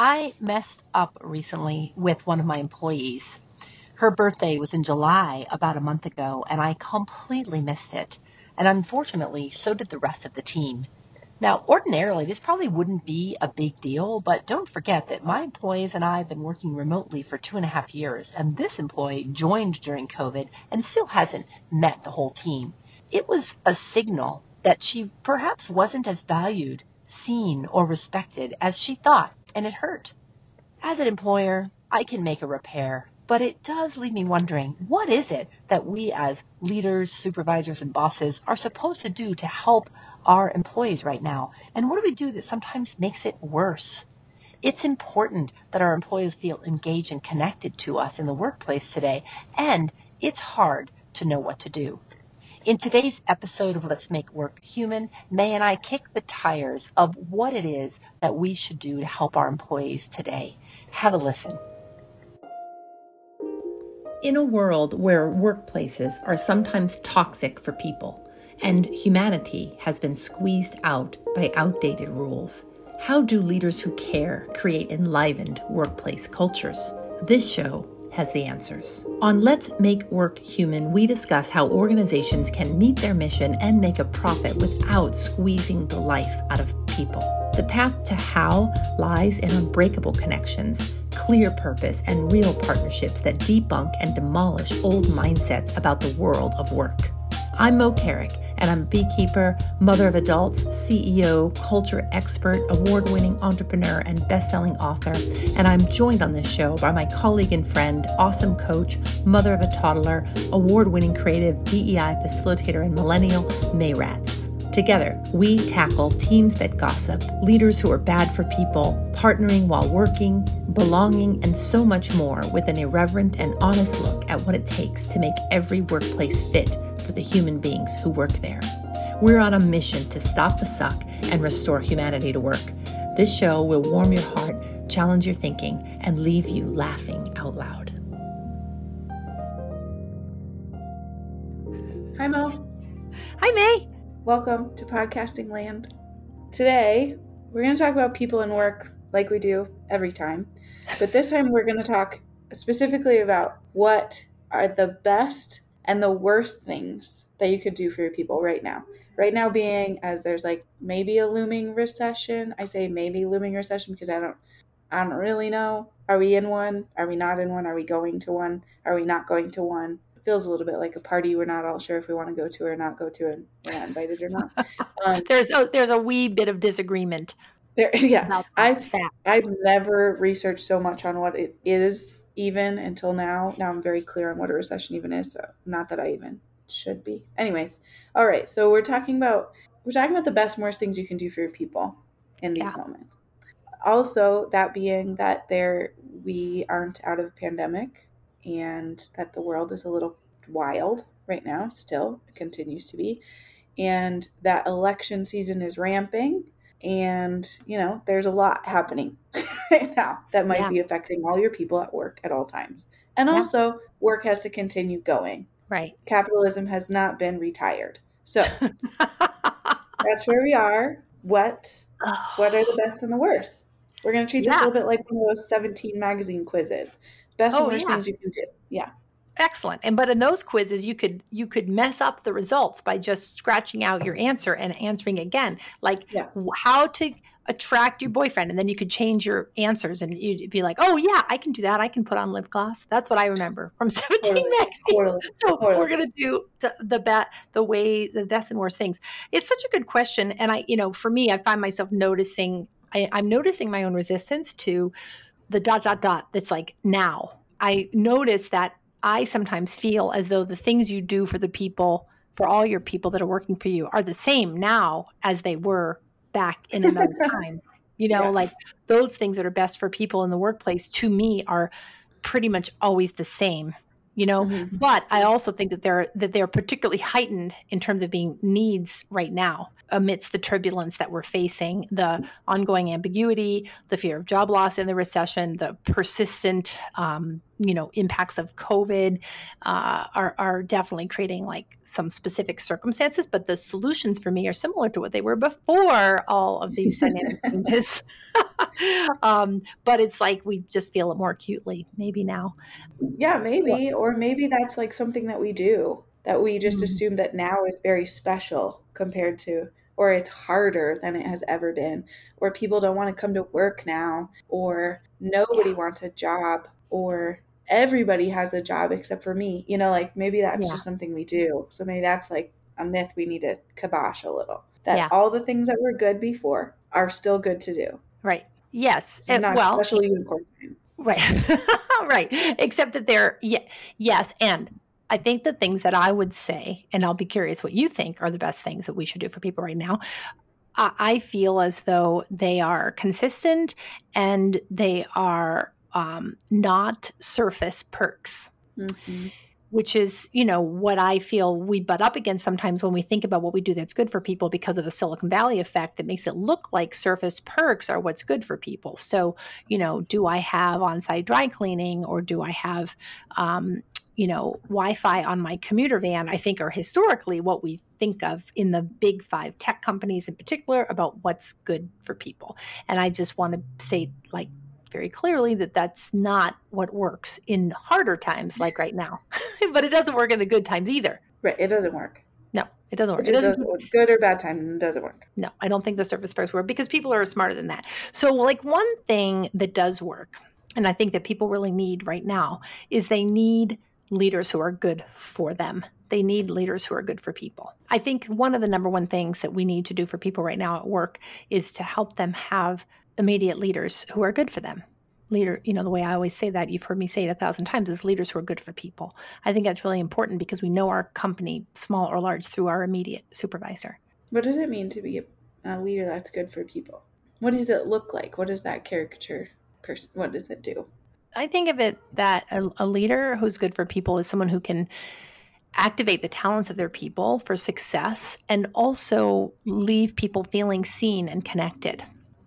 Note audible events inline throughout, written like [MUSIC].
I messed up recently with one of my employees. Her birthday was in July about a month ago, and I completely missed it. And unfortunately, so did the rest of the team. Now, ordinarily, this probably wouldn't be a big deal, but don't forget that my employees and I have been working remotely for two and a half years, and this employee joined during COVID and still hasn't met the whole team. It was a signal that she perhaps wasn't as valued, seen, or respected as she thought, and it hurt. As an employer, I can make a repair, but it does leave me wondering, what is it that we as leaders, supervisors, and bosses are supposed to do to help our employees right now? And what do we do that sometimes makes it worse? It's important that our employees feel engaged and connected to us in the workplace today, and it's hard to know what to do. In today's episode of Let's Make Work Human, May and I kick the tires of what it is that we should do to help our employees today. Have a listen. In a world where workplaces are sometimes toxic for people and humanity has been squeezed out by outdated rules, how do leaders who care create enlivened workplace cultures? This show has the answers. On Let's Make Work Human, we discuss how organizations can meet their mission and make a profit without squeezing the life out of people. The path to how lies in unbreakable connections clear purpose, and real partnerships that debunk and demolish old mindsets about the world of work. I'm Moe Carrick, and I'm a beekeeper, mother of adults, CEO, culture expert, award winning entrepreneur, and best selling author. And I'm joined on this show by my colleague and friend, awesome coach, mother of a toddler, award winning creative, DEI facilitator, and millennial, May Rats. Together, we tackle teams that gossip, leaders who are bad for people, partnering while working, belonging, and so much more with an irreverent and honest look at what it takes to make every workplace fit for the human beings who work there. We're on a mission to stop the suck and restore humanity to work. This show will warm your heart, challenge your thinking, and leave you laughing out loud. Hi, Moe. Hi, May. Welcome to Podcasting Land. Today, we're going to talk about people and work like we do every time. But this time, we're going to talk specifically about what are the best and the worst things that you could do for your people right now. Right now, being as there's like maybe a looming recession. I say maybe looming recession because I don't. I don't really know. Are we in one? Are we not in one? Are we going to one? Are we not going to one? It feels a little bit like a party we're not all sure if we want to go to or not go to and we're not invited or not. [LAUGHS] Um, there's oh, there's a wee bit of disagreement. There, [LAUGHS] yeah, I've I've never researched so much on what it is even until now. Now I'm very clear on what a recession even is. So not that I even should be. Anyways, all right. So we're talking about we're talking about the best and worst things you can do for your people in these yeah. moments. Also, that being that there we aren't out of a pandemic and that the world is a little wild right now, still, it continues to be, and that election season is ramping. And, you know, there's a lot happening [LAUGHS] right now that might yeah. be affecting all your people at work at all times. And yeah. also, work has to continue going. Right. Capitalism has not been retired. So [LAUGHS] that's where we are. What what are the [SIGHS] best and the worst? We're going to treat this yeah. a little bit like one of those 17 magazine quizzes best oh, and worst yeah. things you can do. Yeah. Excellent. And but in those quizzes you could you could mess up the results by just scratching out your answer and answering again. Like yeah. how to attract your boyfriend and then you could change your answers and you'd be like, "Oh yeah, I can do that. I can put on lip gloss." That's what I remember from [LAUGHS] 17 totally. magazine. Totally. So totally. we're going to do the the bet the way the best and worst things. It's such a good question and I, you know, for me I find myself noticing I, I'm noticing my own resistance to the dot dot dot that's like now. I notice that I sometimes feel as though the things you do for the people, for all your people that are working for you, are the same now as they were back in another [LAUGHS] time. You know, yeah. like those things that are best for people in the workplace to me are pretty much always the same you know mm-hmm. but i also think that they're that they're particularly heightened in terms of being needs right now amidst the turbulence that we're facing the ongoing ambiguity the fear of job loss in the recession the persistent um, you know impacts of covid uh, are, are definitely creating like some specific circumstances but the solutions for me are similar to what they were before all of these [LAUGHS] dynamic changes [LAUGHS] um, but it's like we just feel it more acutely, maybe now. Yeah, maybe. Or maybe that's like something that we do, that we just mm-hmm. assume that now is very special compared to, or it's harder than it has ever been, or people don't want to come to work now, or nobody yeah. wants a job, or everybody has a job except for me. You know, like maybe that's yeah. just something we do. So maybe that's like a myth we need to kibosh a little. That yeah. all the things that were good before are still good to do. Right. Yes. It, eh, not well, special unicorn time. Right. [LAUGHS] right. Except that they're yeah, yes, and I think the things that I would say, and I'll be curious what you think are the best things that we should do for people right now. I feel as though they are consistent and they are um, not surface perks. Mm-hmm which is, you know, what I feel we butt up against sometimes when we think about what we do that's good for people because of the Silicon Valley effect that makes it look like surface perks are what's good for people. So, you know, do I have on site dry cleaning or do I have, um, you know, Wi Fi on my commuter van? I think are historically what we think of in the big five tech companies in particular about what's good for people. And I just want to say, like, very clearly that that's not what works in harder times like right now. [LAUGHS] but it doesn't work in the good times either. Right. It doesn't work. No, it doesn't work. It, doesn't, doesn't work. Good or bad time, it doesn't work. No, I don't think the surface perks work because people are smarter than that. So, like, one thing that does work, and I think that people really need right now, is they need leaders who are good for them. They need leaders who are good for people. I think one of the number one things that we need to do for people right now at work is to help them have immediate leaders who are good for them. Leader, you know, the way I always say that, you've heard me say it a thousand times, is leaders who are good for people. I think that's really important because we know our company, small or large, through our immediate supervisor. What does it mean to be a leader that's good for people? What does it look like? What does that caricature person, what does it do? I think of it that a, a leader who's good for people is someone who can activate the talents of their people for success and also leave people feeling seen and connected.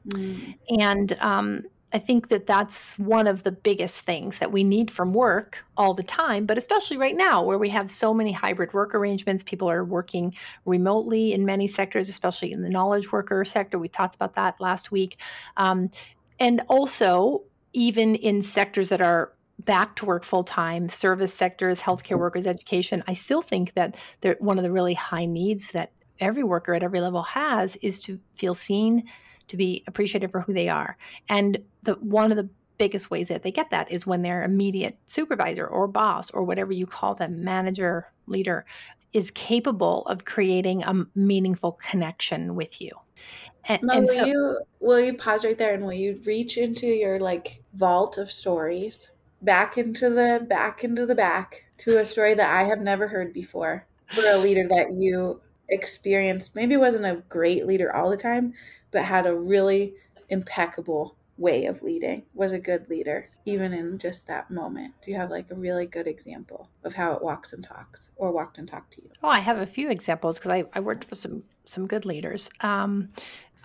Mm. And um, I think that that's one of the biggest things that we need from work all the time, but especially right now where we have so many hybrid work arrangements. People are working remotely in many sectors, especially in the knowledge worker sector. We talked about that last week. Um, and also, even in sectors that are back to work full time, service sectors, healthcare workers, education, I still think that one of the really high needs that every worker at every level has is to feel seen to be appreciated for who they are. And the one of the biggest ways that they get that is when their immediate supervisor or boss or whatever you call them, manager, leader, is capable of creating a meaningful connection with you. And, and will so, you will you pause right there and will you reach into your like vault of stories back into the back into the back to a story that I have never heard before for a leader that you experienced maybe wasn't a great leader all the time but had a really impeccable way of leading, was a good leader, even in just that moment. Do you have like a really good example of how it walks and talks or walked and talked to you? Oh, I have a few examples because I, I worked for some some good leaders. Um,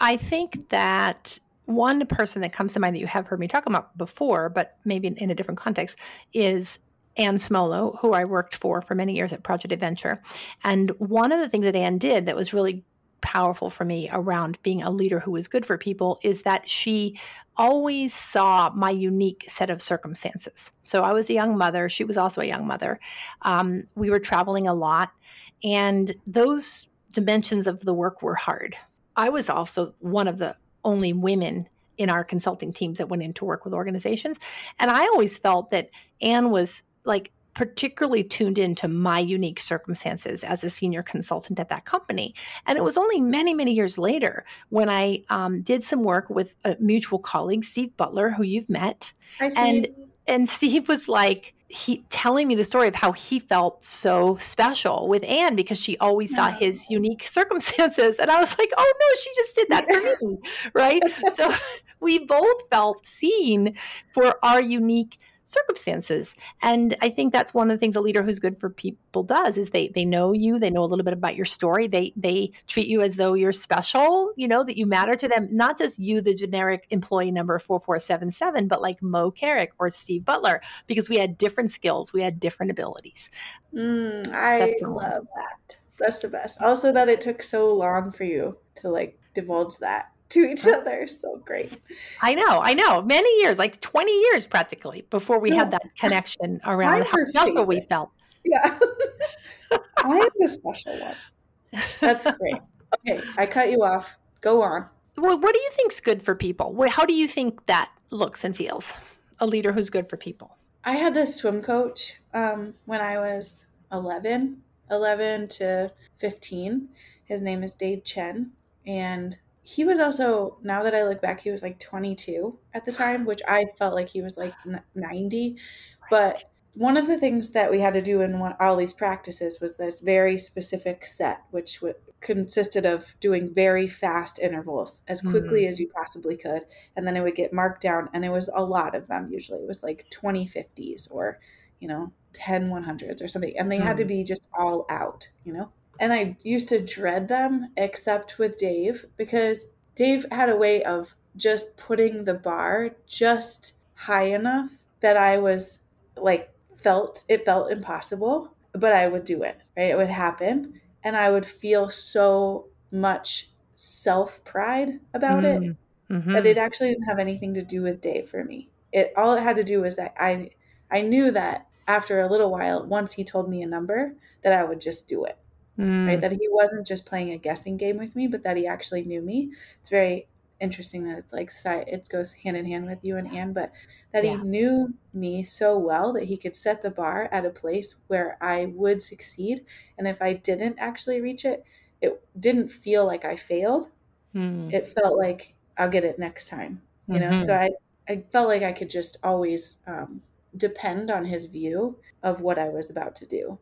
I think that one person that comes to mind that you have heard me talk about before, but maybe in, in a different context, is Anne Smolo, who I worked for for many years at Project Adventure. And one of the things that Anne did that was really powerful for me around being a leader who is good for people is that she always saw my unique set of circumstances. So I was a young mother. She was also a young mother. Um, we were traveling a lot, and those dimensions of the work were hard. I was also one of the only women in our consulting teams that went into work with organizations. And I always felt that Anne was like particularly tuned into my unique circumstances as a senior consultant at that company. And it was only many, many years later when I um, did some work with a mutual colleague, Steve Butler, who you've met. Hi, and and Steve was like he telling me the story of how he felt so special with Anne because she always saw his unique [LAUGHS] circumstances. And I was like, oh no, she just did that for me. [LAUGHS] right. So [LAUGHS] we both felt seen for our unique circumstances. And I think that's one of the things a leader who's good for people does is they they know you, they know a little bit about your story. They they treat you as though you're special, you know, that you matter to them, not just you the generic employee number 4477, but like Moe Carrick or Steve Butler because we had different skills, we had different abilities. Mm, I love that. That's the best. Also that it took so long for you to like divulge that to each other. So great. I know, I know. Many years, like 20 years practically, before we no, had that connection [LAUGHS] around how special we felt. Yeah. [LAUGHS] I am the special one. That's great. Okay, I cut you off. Go on. Well, what do you think's good for people? How do you think that looks and feels? A leader who's good for people. I had this swim coach um, when I was 11, 11 to 15. His name is Dave Chen. And he was also, now that I look back, he was like 22 at the time, which I felt like he was like 90. But one of the things that we had to do in one, all these practices was this very specific set, which w- consisted of doing very fast intervals as quickly mm. as you possibly could. And then it would get marked down, and it was a lot of them usually. It was like 20 50s or, you know, 10 100s or something. And they mm. had to mm. be just all out, you know? And I used to dread them, except with Dave, because Dave had a way of just putting the bar just high enough that I was like felt it felt impossible, but I would do it. Right? It would happen and I would feel so much self pride about mm-hmm. it mm-hmm. that it actually didn't have anything to do with Dave for me. It all it had to do was that I I knew that after a little while, once he told me a number, that I would just do it. Mm. Right? That he wasn't just playing a guessing game with me, but that he actually knew me. It's very interesting that it's like it goes hand in hand with you and Anne, but that yeah. he knew me so well that he could set the bar at a place where I would succeed, and if I didn't actually reach it, it didn't feel like I failed. Mm. It felt like I'll get it next time, you mm-hmm. know. So mm-hmm. I I felt like I could just always um, depend on his view of what I was about to do.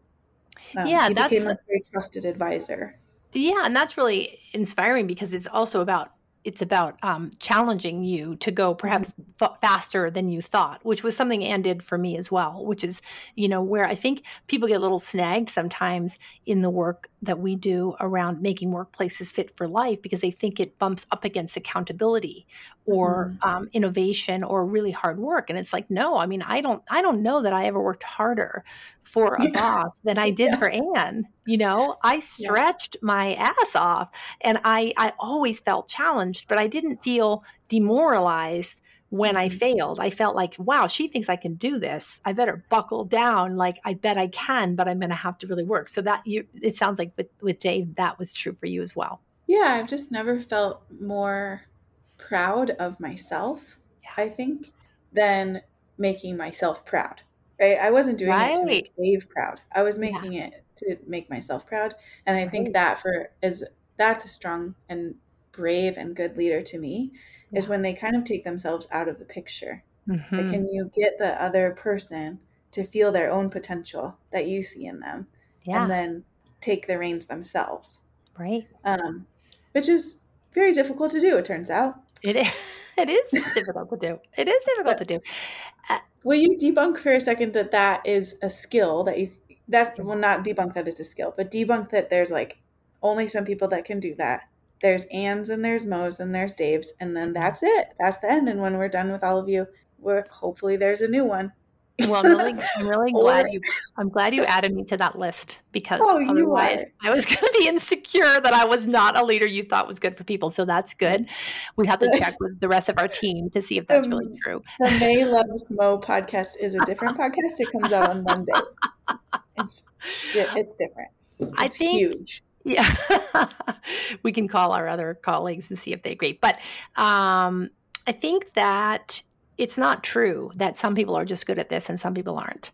Um, yeah, he that's became a very trusted advisor. Yeah, and that's really inspiring because it's also about it's about um, challenging you to go perhaps mm-hmm. f- faster than you thought, which was something Anne did for me as well. Which is, you know, where I think people get a little snagged sometimes in the work that we do around making workplaces fit for life because they think it bumps up against accountability or mm-hmm. um, innovation or really hard work, and it's like, no, I mean, I don't, I don't know that I ever worked harder for a yeah. boss than I [LAUGHS] did yeah. for Anne. You know, I stretched yeah. my ass off and I, I always felt challenged, but I didn't feel demoralized when I mm-hmm. failed. I felt like, wow, she thinks I can do this. I better buckle down. Like, I bet I can, but I'm going to have to really work. So that you, it sounds like with, with Dave, that was true for you as well. Yeah. I've just never felt more proud of myself, I think, than making myself proud right? I wasn't doing right. it to make Dave proud. I was making yeah. it to make myself proud. And I right. think that for is that's a strong and brave and good leader to me yeah. is when they kind of take themselves out of the picture. Mm-hmm. Like, can you get the other person to feel their own potential that you see in them, yeah. and then take the reins themselves? Right. Um, which is very difficult to do. It turns out. It is. [LAUGHS] It is difficult to do. It is [LAUGHS] difficult but, to do. Uh, Will you debunk for a second that that is a skill that you that will not debunk that it's a skill, but debunk that there's like only some people that can do that. There's Anne's and there's Moe's and there's Dave's, and then mm-hmm. that's it. That's the end. And when we're done with all of you, we're hopefully there's a new one. Well, I'm really, I'm really [LAUGHS] glad you. I'm glad you added me to that list because oh, otherwise I was [LAUGHS] going to be insecure that I was not a leader you thought was good for people. So that's good. We have to [LAUGHS] check with the rest of our team to see if that's really true. The May Loves Mo podcast is a different podcast. It comes out on Mondays. It's it's different. It's I think huge. Yeah, we can call our other colleagues and see if they agree. But um, I think that it's not true that some people are just good at this and some people aren't.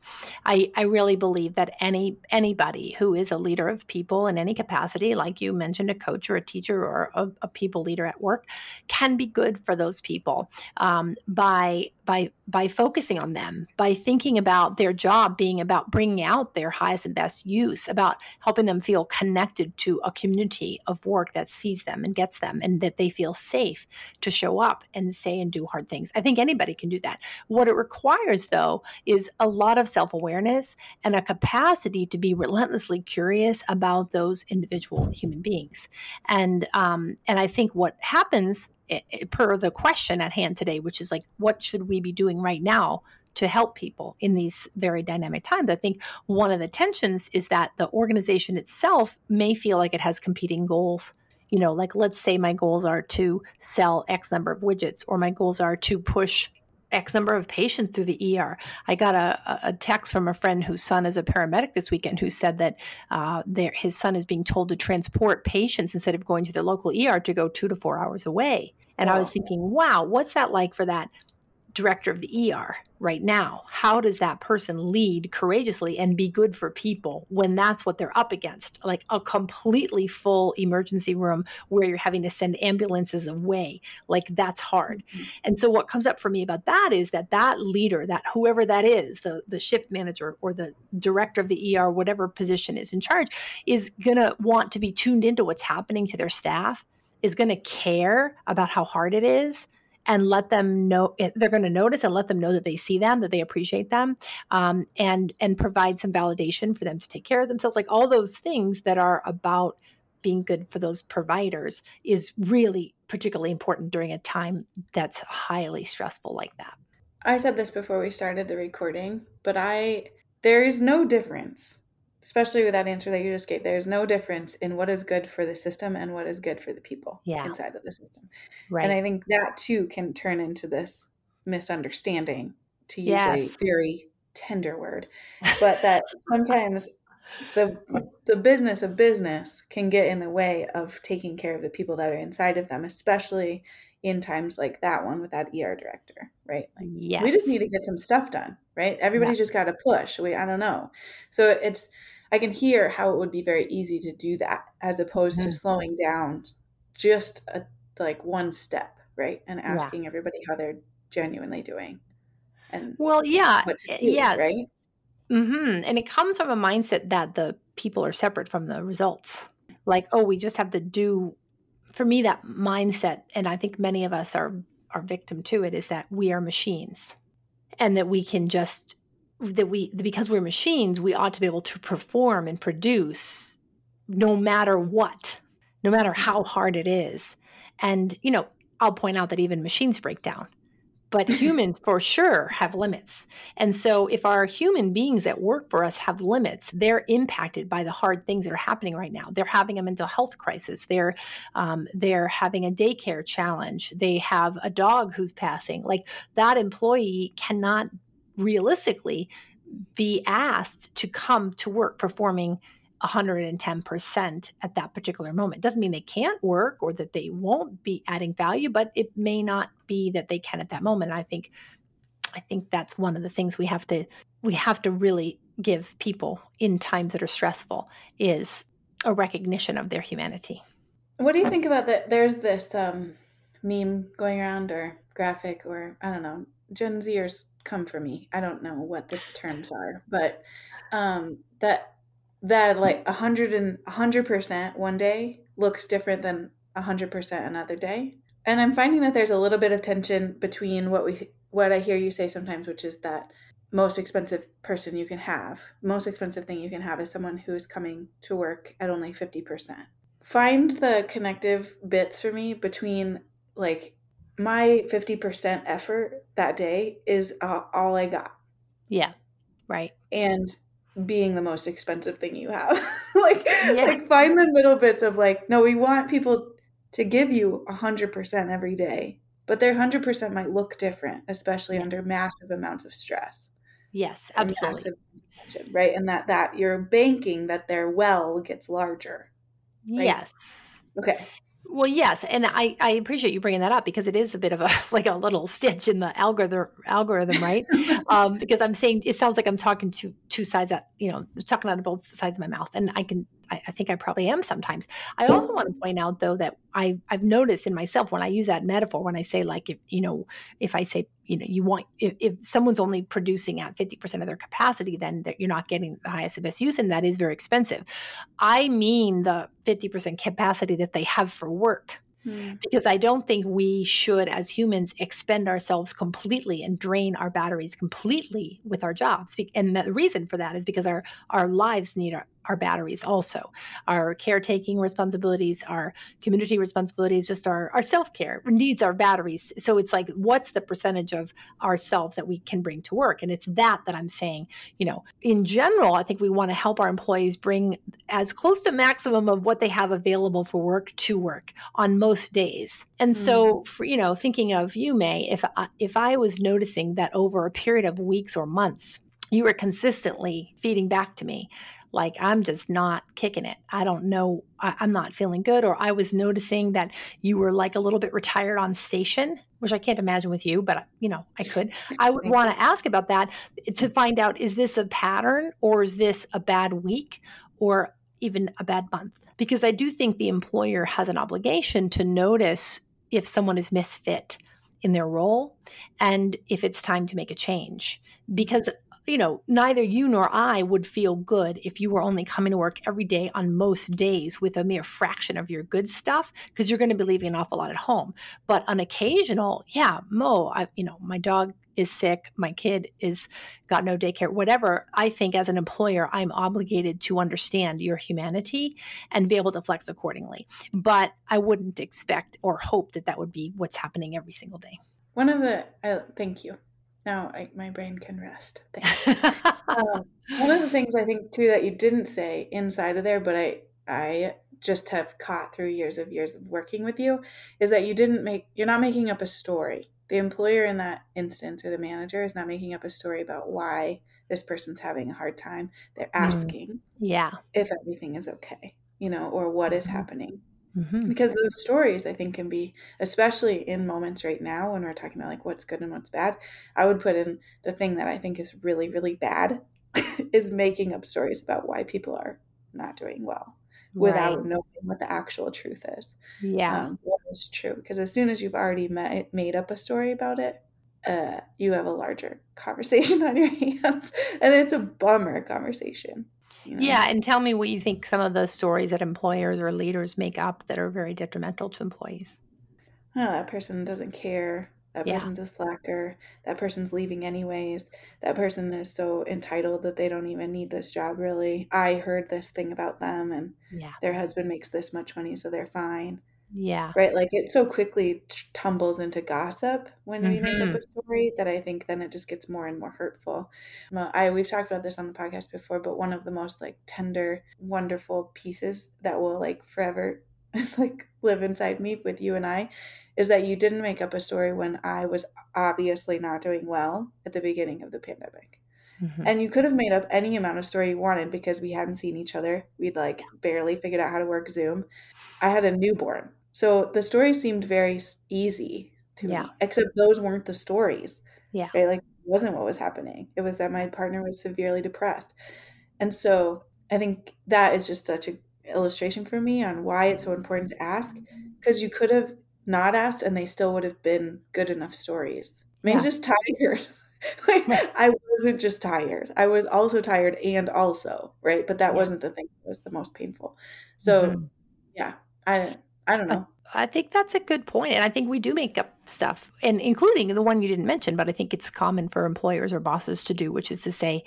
I, I really believe that any anybody who is a leader of people in any capacity, like you mentioned, a coach or a teacher or a, a people leader at work, can be good for those people um, by by by focusing on them, by thinking about their job being about bringing out their highest and best use, about helping them feel connected to a community of work that sees them and gets them, and that they feel safe to show up and say and do hard things. I think anybody can do that. What it requires, though, is a lot of self awareness and a capacity to be relentlessly curious about those individual human beings. And um, and I think what happens per the question at hand today, which is like, what should we be doing right now to help people in these very dynamic times? I think one of the tensions is that the organization itself may feel like it has competing goals you know, like let's say my goals are to sell X number of widgets, or my goals are to push X number of patients through the ER. I got a, a, text from a friend whose son is a paramedic this weekend who said that uh, his son is being told to transport patients instead of going to the local ER to go two to four hours away. And wow. I was thinking, wow, what's that like for that director of the ER right now. How does that person lead courageously and be good for people when that's what they're up against? Like a completely full emergency room where you're having to send ambulances away. Like that's hard. Mm-hmm. And so what comes up for me about that is that that leader, that whoever that is, the the shift manager or the director of the ER, whatever position is in charge, is going to want to be tuned into what's happening to their staff, is going to care about how hard it is and let them know eh, they're going to notice and let them know that they see them that they appreciate them um, and and provide some validation for them to take care of themselves. Like all those things that are about being good for those providers is really particularly important during a time that's highly stressful like that. I said this before we started the recording but i there is no difference especially with that answer that you just gave, there's no difference in what is good for the system and what is good for the people yeah. inside of the system. Right. And I think that too can turn into this misunderstanding, to use yes. a very tender word, but that sometimes the the business of business can get in the way of taking care of the people that are inside of them, especially in times like that one with that ER director, right? Like yes. we just need to get some stuff done, right? Everybody's yeah. just got to push. We I don't know. So it's I can hear how it would be very easy to do that as opposed mm-hmm. to slowing down just a, like one step, right? And asking yeah. everybody how they're genuinely doing. And well, yeah, do, yes, right. Mm-hmm. And it comes from a mindset that the people are separate from the results. Like, oh, we just have to do for me that mindset and i think many of us are are victim to it is that we are machines and that we can just that we because we're machines we ought to be able to perform and produce no matter what no matter how hard it is and you know i'll point out that even machines break down but [LAUGHS] humans for sure have limits. And so, if our human beings that work for us have limits, they're impacted by the hard things that are happening right now. They're having a mental health crisis. They're um, they're having a daycare challenge. They have a dog who's passing. Like that employee cannot realistically be asked to come to work performing 110% at that particular moment. Doesn't mean they can't work or that they won't be adding value, but it may not be that they can at that moment. I think I think that's one of the things we have to we have to really give people in times that are stressful is a recognition of their humanity. What do you think about that? There's this um, meme going around or graphic or I don't know. Gen Zers come for me. I don't know what the terms are, but um, that that like a hundred and a hundred percent one day looks different than a hundred percent another day. And I'm finding that there's a little bit of tension between what we what I hear you say sometimes, which is that most expensive person you can have, most expensive thing you can have is someone who is coming to work at only 50%. Find the connective bits for me between like my 50% effort that day is uh, all I got. Yeah. Right. And being the most expensive thing you have. [LAUGHS] like, yeah. like find the middle bits of like, no, we want people to give you a hundred percent every day, but their hundred percent might look different, especially yeah. under massive amounts of stress. Yes, absolutely. Right. And that, that you're banking that their well gets larger. Right? Yes. Okay. Well, yes, and I, I appreciate you bringing that up because it is a bit of a [LAUGHS] like a little stitch in the algorithm algorithm, right? [LAUGHS] um, because I'm saying it sounds like I'm talking to two sides that you know talking out of both sides of my mouth, and I can I, I, think I probably am sometimes. I also want to point out though that I I've noticed in myself when I use that metaphor when I say like if you know if I say you know you want if, if someone's only producing at 50% of their capacity then you're not getting the highest and best use and that is very expensive. I mean the 50% capacity that they have for work Hmm. Because I don't think we should, as humans, expend ourselves completely and drain our batteries completely with our jobs. And the reason for that is because our, our lives need our, our batteries also. Our caretaking responsibilities, our community responsibilities, just our, our self care needs our batteries. So it's like, what's the percentage of ourselves that we can bring to work? And it's that that I'm saying, you know, in general, I think we want to help our employees bring as close to maximum of what they have available for work to work on most days. And so, mm. for, you know, thinking of you, May, if I, if I was noticing that over a period of weeks or months, you were consistently feeding back to me like i'm just not kicking it. I don't know I, am not feeling good or i was noticing that you were like a little bit retired on station which i can't imagine with you but you know i could. I would want to ask about that to find out is this a pattern or is this a bad week or even a bad month? Because i do think the employer has an obligation to notice if someone is misfit in their role and if it's time to make a change. Because you know, neither you nor I would feel good if you were only coming to work every day on most days with a mere fraction of your good stuff because you're going to be leaving an awful lot at home. But an occasional, yeah, Moe, I, you know, my dog is sick, my kid is got no daycare, whatever. I think as an employer, I'm obligated to understand your humanity and be able to flex accordingly. But I wouldn't expect or hope that that would be what's happening every single day. One of the, uh, thank you now I, my brain can rest. [LAUGHS] um, one of the things I think too that you didn't say inside of there, but I I just have caught through years of years of working with you, is that you didn't make you're not making up a story. The employer in that instance or the manager is not making up a story about why this person's having a hard time. They're mm. asking, mm. yeah, if everything is okay, you know, or what is mm-hmm. happening. Mm-hmm. Because those stories, I think, can be, especially in moments right now when we're talking about like what's good and what's bad. I would put in the thing that I think is really, really bad [LAUGHS] is making up stories about why people are not doing well without right. knowing what the actual truth is. Yeah. Um, what is true. Because as soon as you've already met, made up a story about it, uh, you have a larger [LAUGHS] conversation on your [LAUGHS] hands. And it's a bummer conversation. You know? Yeah, and tell me what you think some of the stories that employers or leaders make up that are very detrimental to employees. Oh, that person doesn't care. That yeah. person's a slacker. That person's leaving anyways. That person is so entitled that they don't even need this job, really. I heard this thing about them, and yeah. their husband makes this much money, so they're fine. Yeah. Right. Like it so quickly t- tumbles into gossip when mm-hmm. we make up mm-hmm. a story that I think then it just gets more and more hurtful. I we've talked about this on the podcast before, but one of the most like tender, wonderful pieces that will like forever [LAUGHS] like live inside me with you and I is that you didn't make up a story when I was obviously not doing well at the beginning of the pandemic. Mm-hmm. And you could have made up any amount of story you wanted because we hadn't seen each other. We'd like barely figured out how to work Zoom. I had a newborn so the story seemed very easy to yeah. me, except those weren't the stories. Yeah. Right? Like, wasn't what was happening. It was that my partner was severely depressed. And so I think that is just such an illustration for me on why it's so important to ask because you could have not asked and they still would have been good enough stories. I mean, yeah. just tired. [LAUGHS] like right. I wasn't just tired. I was also tired and also, right? But that yeah. wasn't the thing that was the most painful. So mm-hmm. yeah, I I don't know. I, think that's a good point, and I think we do make up stuff, and including the one you didn't mention, but I think it's common for employers or bosses to do, which is to say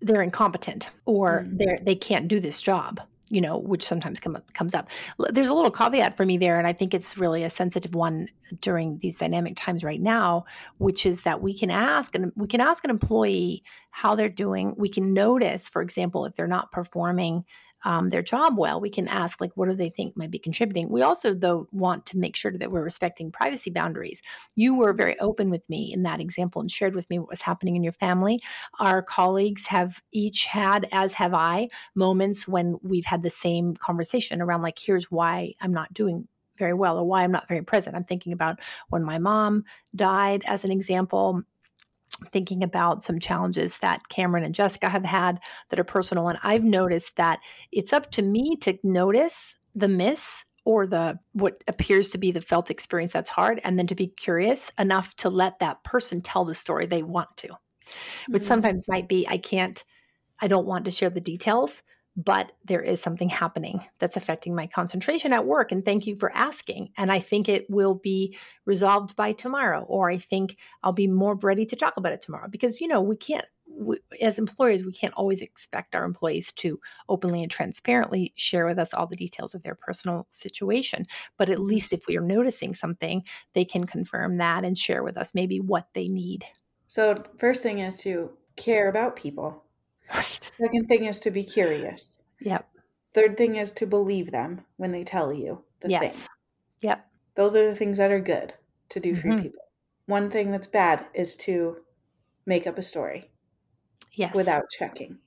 they're incompetent or mm. they they can't do this job you know, which sometimes come up, comes up. There's a little caveat for me there, and I think it's really a sensitive one during these dynamic times right now, which is that we can ask and we can ask an employee how they're doing. We can notice, for example, if they're not performing um, their job well, we can ask, like, what do they think might be contributing? We also, though, want to make sure that we're respecting privacy boundaries. You were very open with me in that example and shared with me what was happening in your family. Our colleagues have each had, as have I, moments when we've had the same conversation around, like, here's why I'm not doing very well or why I'm not very present. I'm thinking about when my mom died, as an example thinking about some challenges that Cameron and Jessica have had that are personal. And I've noticed that it's up to me to notice the miss or the what appears to be the felt experience that's hard and then to be curious enough to let that person tell the story they want to which mm-hmm. sometimes might be i can't i don't want to share the details but there is something happening that's affecting my concentration at work. And thank you for asking. And I think it will be resolved by tomorrow, or I think I'll be more ready to talk about it tomorrow because, you know, we can't. We, as employers, we can't always expect our employees to openly and transparently share with us all the details of their personal situation. But at mm-hmm. least if we are noticing something, they can confirm that and share with us maybe what they need. So, first thing is to care about people Right. [LAUGHS] Second thing is to be curious. Yep. Third thing is to believe them when they tell you the yes. thing. Yep. Those are the things that are good to do for mm-hmm. people. One thing that's bad is to make up a story. Yes. Without checking.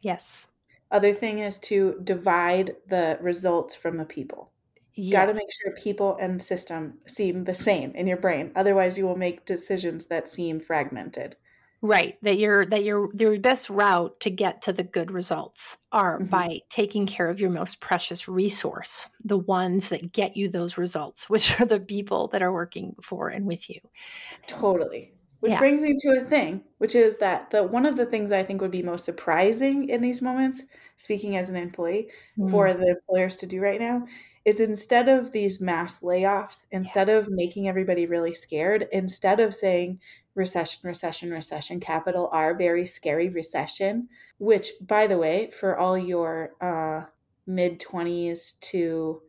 Yes. Other thing is to divide the results from the people. You yes. got to make sure people and system seem the same in your brain. Otherwise, you will make decisions that seem fragmented. Right. That your that your your best route to get to the good results are mm-hmm. by taking care of your most precious resource, the ones that get you those results, [LAUGHS] which are the people that are working for and with you. Totally. Which yeah. brings me to a thing, which is that the one of the things I think would be most surprising in these moments, speaking as an employee, mm-hmm. for the employers to do right now, is instead of these mass layoffs, instead yeah. of making everybody really scared, instead of saying recession, recession, recession, capital R, very scary recession, which, by the way, for all your uh, mid 20s to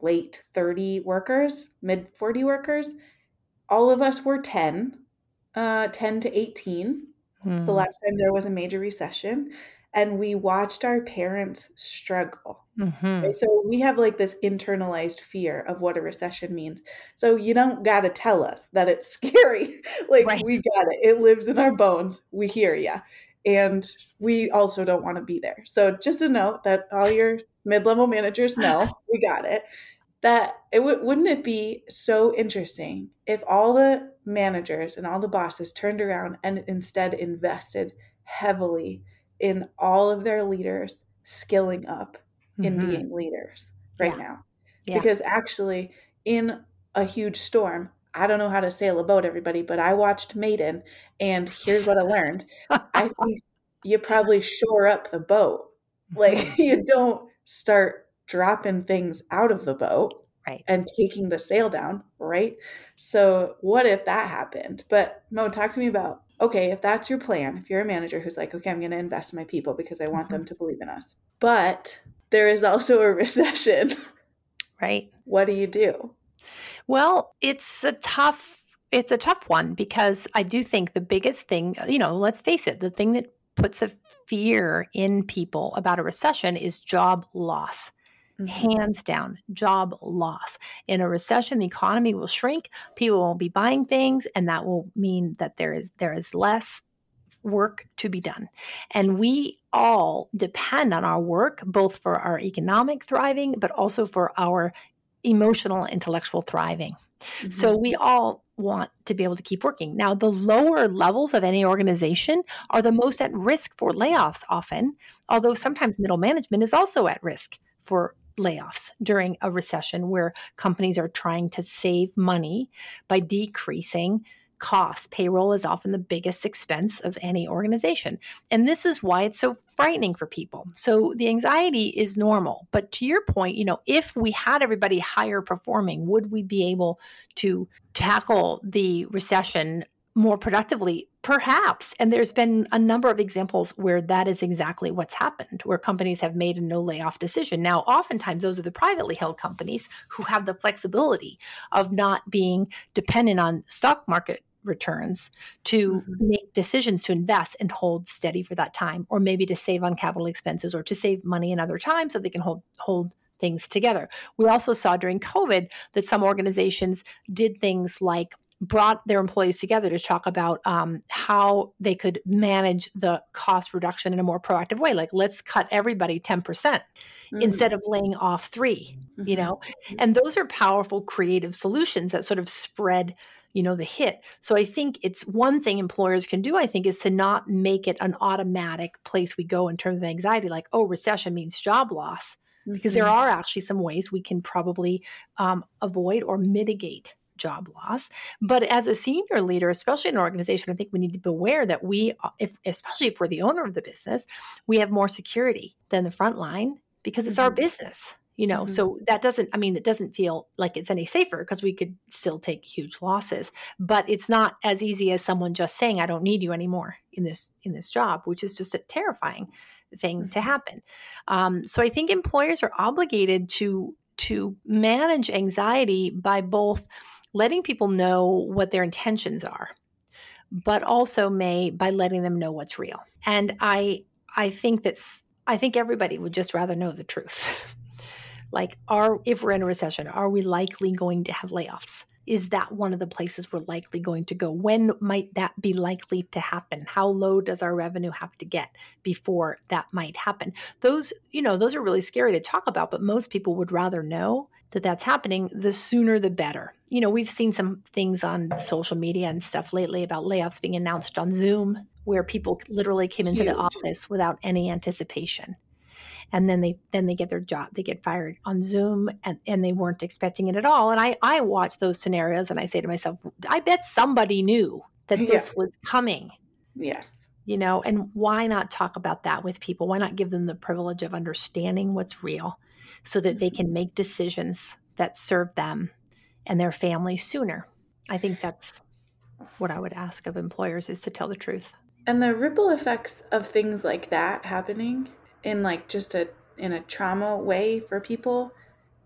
late 30 workers, mid 40 workers, all of us were 10, uh, 10 to 18, hmm. the last time there was a major recession. And we watched our parents struggle Mm-hmm. So we have like this internalized fear of what a recession means. So you don't got to tell us that it's [LAUGHS] scary. like right. we got it. It lives in our bones. We hear you. And we also don't want to be there. So just a note that all your mid-level managers know, [LAUGHS] we got it. That it w- wouldn't it be so interesting if all the managers and all the bosses turned around and instead invested heavily in all of their leaders skilling up in mm-hmm. being leaders right yeah. now. Yeah. Because actually, in a huge storm, I don't know how to sail a boat, everybody, but I watched Maiden, and here's what I learned. I [LAUGHS] think you probably shore up the boat. Like, mm-hmm. [LAUGHS] you don't start dropping things out of the boat right. and taking the sail down, right? So, what if that happened? But, Moe, talk to me about okay, if that's your plan, if you're a manager who's like, okay, I'm going to invest in my people because I want mm-hmm. them to believe in us. But there is also a [LAUGHS] recession. Right. What do you do? Well, it's a tough it's a tough one because I do think the biggest thing, you know, let's face it, the thing that puts a fear in people about a recession is job loss. Mm-hmm. Hands down, job loss. In a recession, the economy will shrink, people won't be buying things, and that will mean that there is there is less work to be done. And we all depend on our work, both for our economic thriving, but also for our emotional, intellectual thriving. Mm-hmm. So we all want to be able to keep working. Now, the lower levels of any organization are the most at risk for layoffs often, although sometimes middle management is also at risk for layoffs during a recession where companies are trying to save money by decreasing costs. Payroll is often the biggest expense of any organization. And this is why it's so frightening for people. So the anxiety is normal. But to your point, you know, if we had everybody higher performing, would we be able to tackle the recession more productively? Perhaps. And there's been a number of examples where that is exactly what's happened, where companies have made a no layoff decision. Now, oftentimes those are the privately held companies who have the flexibility of not being dependent on stock market returns to mm-hmm. make decisions to invest and hold steady for that time or maybe to save on capital expenses or to save money in other times so they can hold hold things together. We also saw during COVID that some organizations did things like brought their employees together to talk about um, how they could manage the cost reduction in a more proactive way. Like, let's cut everybody 10% mm-hmm. instead of laying off 3 mm-hmm. you know? And those are powerful creative solutions that sort of spread you know the hit so i think it's one thing employers can do i think is to not make it an automatic place we go in terms of anxiety like oh recession means job loss because mm-hmm. there are actually some ways we can probably um, avoid or mitigate job loss. But as a senior leader, especially in an organization, I think we need to be aware that we, if especially if we're the owner of the business, we have more security than the front line because it's mm-hmm. our business you know mm-hmm. so that doesn't i mean it doesn't feel like it's any safer because we could still take huge losses but it's not as easy as someone just saying i don't need you anymore in this in this job which is just a terrifying thing mm-hmm. to happen um, so i think employers are obligated to to manage anxiety by both letting people know what their intentions are but also may by letting them know what's real. And i i think that's i think everybody would just rather know the truth. [LAUGHS] Like are if we're in a recession are we likely going to have layoffs? Is that one of the places we're likely going to go? When might that be likely to happen? How low does our revenue have to get before that might happen? Those you know those are really scary to talk about but most people would rather know that that's happening the sooner the better. You know we've seen some things on social media and stuff lately about layoffs being announced on zoom where people literally came into Huge. the office without any anticipation. And then they then they get their job they get fired on zoom and, and they weren't expecting it at all. And i i watch those scenarios and i say to myself i bet somebody knew that this yeah. was coming. Yes. You know and why not talk about that with people? Why not give them the privilege of understanding what's real so that they mm-hmm. can make decisions that serve them and their family sooner i think that's what i would ask of employers is to tell the truth and the ripple effects of things like that happening in like just a in a trauma way for people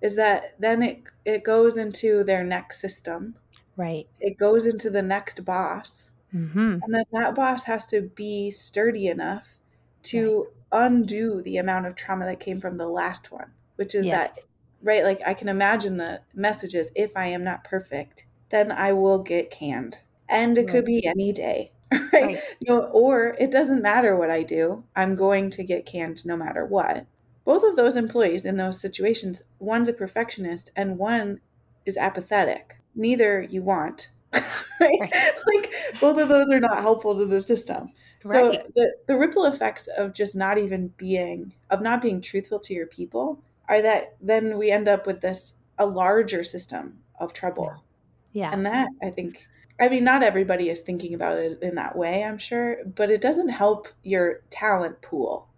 is that then it it goes into their next system right it goes into the next boss mm-hmm. and then that boss has to be sturdy enough to right. undo the amount of trauma that came from the last one which is yes. that right like i can imagine the messages if i am not perfect then i will get canned and it right. could be any day [LAUGHS] right? right? You know, or it doesn't matter what I do, I'm going to get canned no matter what. Both of those employees in those situations, one's a perfectionist and one is apathetic. Neither you want. [LAUGHS] Right? right? Like both of those are not helpful to the system. So the, the ripple effects of just not even being of not being truthful to your people are that then we end up with this a larger system of trouble. Yeah. And that I think I mean, not everybody is thinking about it in that way, I'm sure, but it doesn't help your talent pool.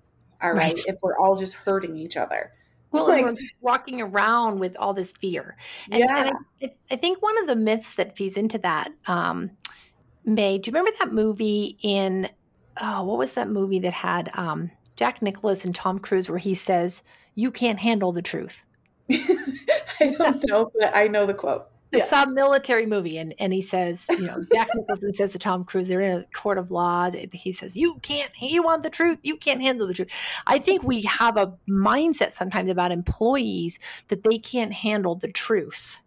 All right. right. If we're all just hurting each other. [LAUGHS] Well, like, we're walking around with all this fear. And, yeah. And I, I, think one of the myths that feeds into that, um, May, do you remember that movie in, oh, what was that movie that had um, Jack Nicklaus and Tom Cruise where he says, You can't handle the truth? [LAUGHS] I don't know, but I know the quote it's yeah. some military movie, and and he says, you know, Jack [LAUGHS] Nicholson says to Tom Cruise, they're in a court of law. He says, "You can't. You want the truth. You can't handle the truth." I think we have a mindset sometimes about employees that they can't handle the truth.